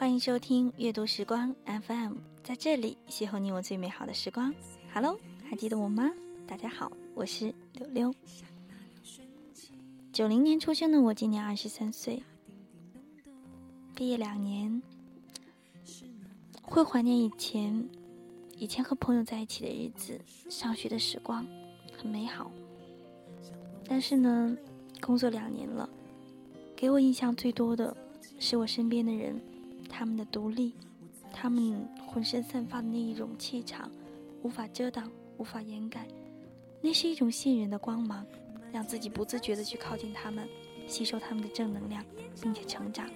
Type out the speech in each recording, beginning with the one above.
欢迎收听阅读时光 FM，在这里邂逅你我最美好的时光。Hello，还记得我吗？大家好，我是柳柳。九零年出生的我，今年二十三岁，毕业两年，会怀念以前，以前和朋友在一起的日子，上学的时光很美好。但是呢，工作两年了，给我印象最多的是我身边的人。他们的独立，他们浑身散发的那一种气场，无法遮挡，无法掩盖。那是一种信任的光芒，让自己不自觉地去靠近他们，吸收他们的正能量，并且成长。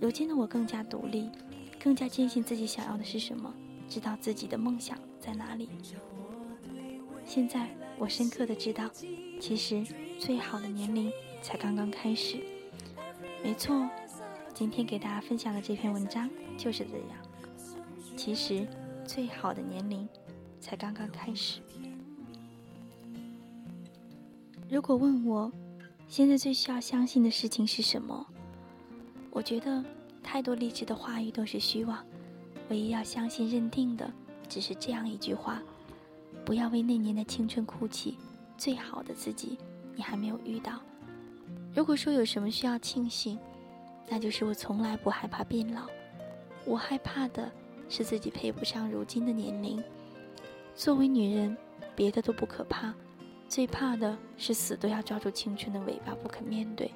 如今的我更加独立，更加坚信自己想要的是什么，知道自己的梦想在哪里。现在我深刻的知道，其实最好的年龄才刚刚开始。没错。今天给大家分享的这篇文章就是这样。其实，最好的年龄才刚刚开始。如果问我，现在最需要相信的事情是什么？我觉得太多励志的话语都是虚妄，唯一要相信、认定的，只是这样一句话：不要为那年的青春哭泣，最好的自己你还没有遇到。如果说有什么需要庆幸，那就是我从来不害怕变老，我害怕的是自己配不上如今的年龄。作为女人，别的都不可怕，最怕的是死都要抓住青春的尾巴不肯面对。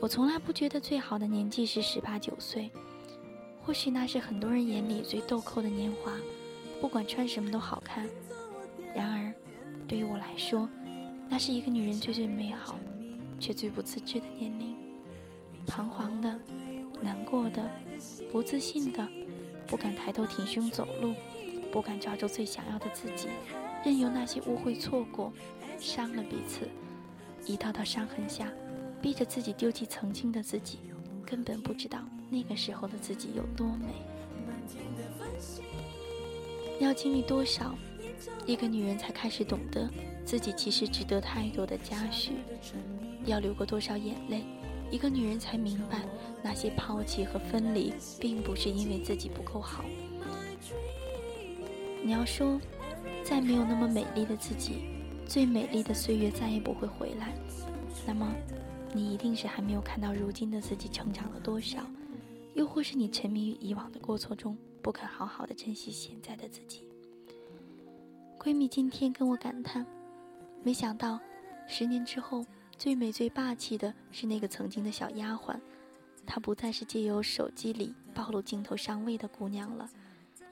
我从来不觉得最好的年纪是十八九岁，或许那是很多人眼里最豆蔻的年华，不管穿什么都好看。然而，对于我来说，那是一个女人最最美好，却最不自知的年龄。彷徨的、难过的、不自信的，不敢抬头挺胸走路，不敢抓住最想要的自己，任由那些误会、错过，伤了彼此。一道道伤痕下，逼着自己丢弃曾经的自己，根本不知道那个时候的自己有多美。要经历多少，一个女人才开始懂得自己其实值得太多的嘉许？要流过多少眼泪？一个女人才明白，那些抛弃和分离，并不是因为自己不够好。你要说，再没有那么美丽的自己，最美丽的岁月再也不会回来，那么，你一定是还没有看到如今的自己成长了多少，又或是你沉迷于以往的过错中，不肯好好的珍惜现在的自己。闺蜜今天跟我感叹，没想到，十年之后。最美最霸气的是那个曾经的小丫鬟，她不再是借由手机里暴露镜头上位的姑娘了，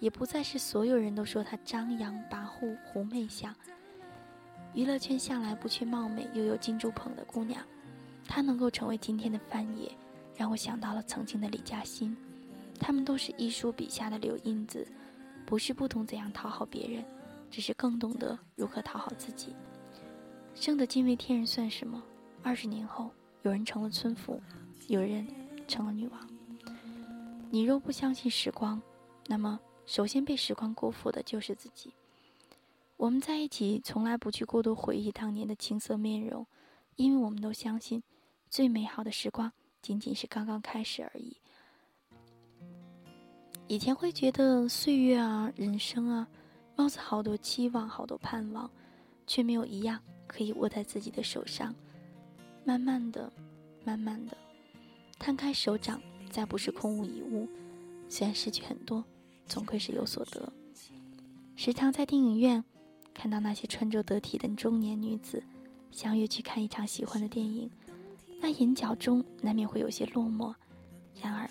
也不再是所有人都说她张扬跋扈、狐媚相。娱乐圈向来不缺貌美又有金猪捧的姑娘，她能够成为今天的范爷，让我想到了曾经的李嘉欣。他们都是艺术笔下的柳印子，不是不懂怎样讨好别人，只是更懂得如何讨好自己。生得惊为天人算什么？二十年后，有人成了村妇，有人成了女王。你若不相信时光，那么首先被时光辜负的就是自己。我们在一起，从来不去过多回忆当年的青涩面容，因为我们都相信，最美好的时光仅仅是刚刚开始而已。以前会觉得岁月啊，人生啊，貌似好多期望，好多盼望，却没有一样可以握在自己的手上。慢慢的，慢慢的，摊开手掌，再不是空无一物。虽然失去很多，总归是有所得。时常在电影院看到那些穿着得体的中年女子相约去看一场喜欢的电影，那眼角中难免会有些落寞。然而，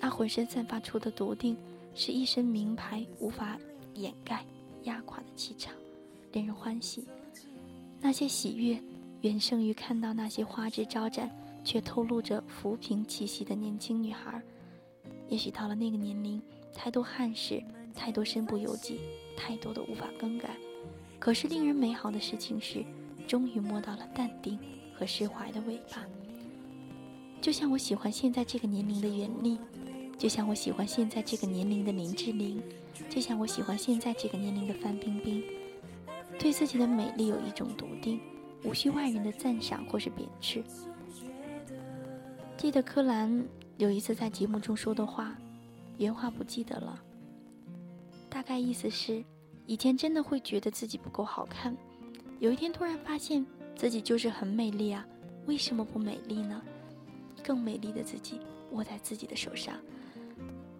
那浑身散发出的笃定，是一身名牌无法掩盖、压垮的气场，令人欢喜。那些喜悦。远胜于看到那些花枝招展却透露着浮萍气息的年轻女孩。也许到了那个年龄，太多憾事，太多身不由己，太多的无法更改。可是令人美好的事情是，终于摸到了淡定和释怀的尾巴。就像我喜欢现在这个年龄的袁立，就像我喜欢现在这个年龄的林志玲，就像我喜欢现在这个年龄的范冰冰，对自己的美丽有一种笃定。无需外人的赞赏或是贬斥。记得柯蓝有一次在节目中说的话，原话不记得了，大概意思是，以前真的会觉得自己不够好看，有一天突然发现自己就是很美丽啊，为什么不美丽呢？更美丽的自己握在自己的手上，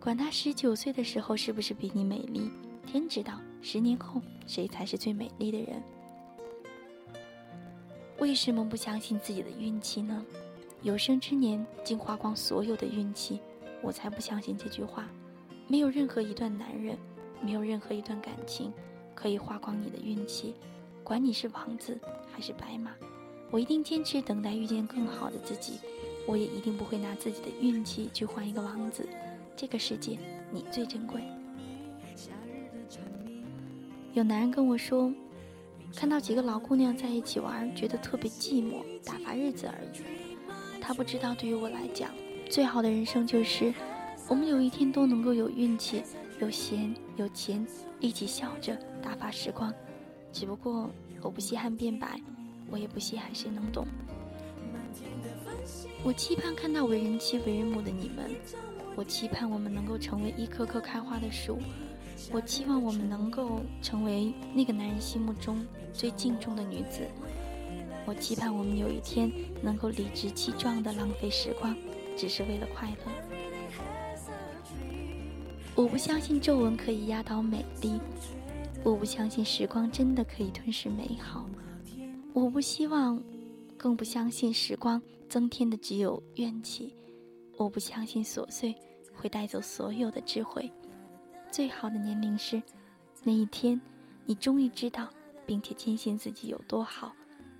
管他十九岁的时候是不是比你美丽，天知道十年后谁才是最美丽的人。为什么不相信自己的运气呢？有生之年竟花光所有的运气，我才不相信这句话。没有任何一段男人，没有任何一段感情，可以花光你的运气。管你是王子还是白马，我一定坚持等待遇见更好的自己。我也一定不会拿自己的运气去换一个王子。这个世界，你最珍贵。有男人跟我说，看到几个老姑娘在一起玩，觉得特别寂寞，打发日子而已。他不知道，对于我来讲，最好的人生就是我们有一天都能够有运气、有闲、有钱，一起笑着打发时光。只不过我不稀罕变白，我也不稀罕谁能懂。我期盼看到为人妻、为人母的你们，我期盼我们能够成为一棵棵开花的树，我期望我们能够成为那个男人心目中最敬重的女子，我期盼我们有一天能够理直气壮地浪费时光，只是为了快乐。我不相信皱纹可以压倒美丽，我不相信时光真的可以吞噬美好，我不希望。更不相信时光增添的只有怨气，我不相信琐碎会带走所有的智慧。最好的年龄是那一天，你终于知道，并且坚信自己有多好，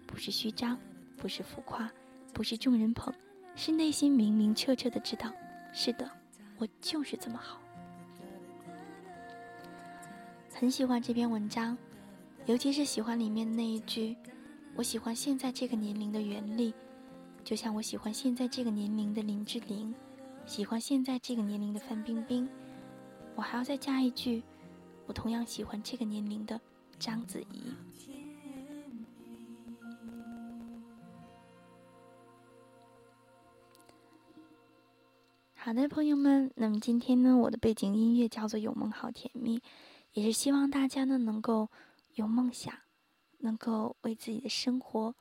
不是虚张，不是浮夸，不是众人捧，是内心明明澈澈的知道，是的，我就是这么好。很喜欢这篇文章，尤其是喜欢里面那一句。我喜欢现在这个年龄的袁立，就像我喜欢现在这个年龄的林志玲，喜欢现在这个年龄的范冰冰。我还要再加一句，我同样喜欢这个年龄的章子怡。好的，朋友们，那么今天呢，我的背景音乐叫做《有梦好甜蜜》，也是希望大家呢能够有梦想。能够为自己的生活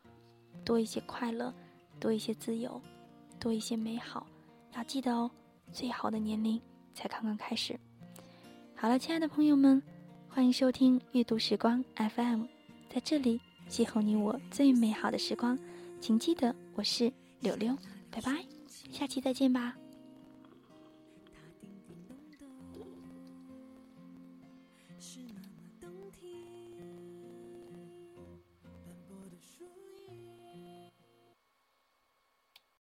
多一些快乐，多一些自由，多一些美好。要记得哦，最好的年龄才刚刚开始。好了，亲爱的朋友们，欢迎收听阅读时光 FM，在这里邂逅你我最美好的时光。请记得我是柳柳，拜拜，下期再见吧。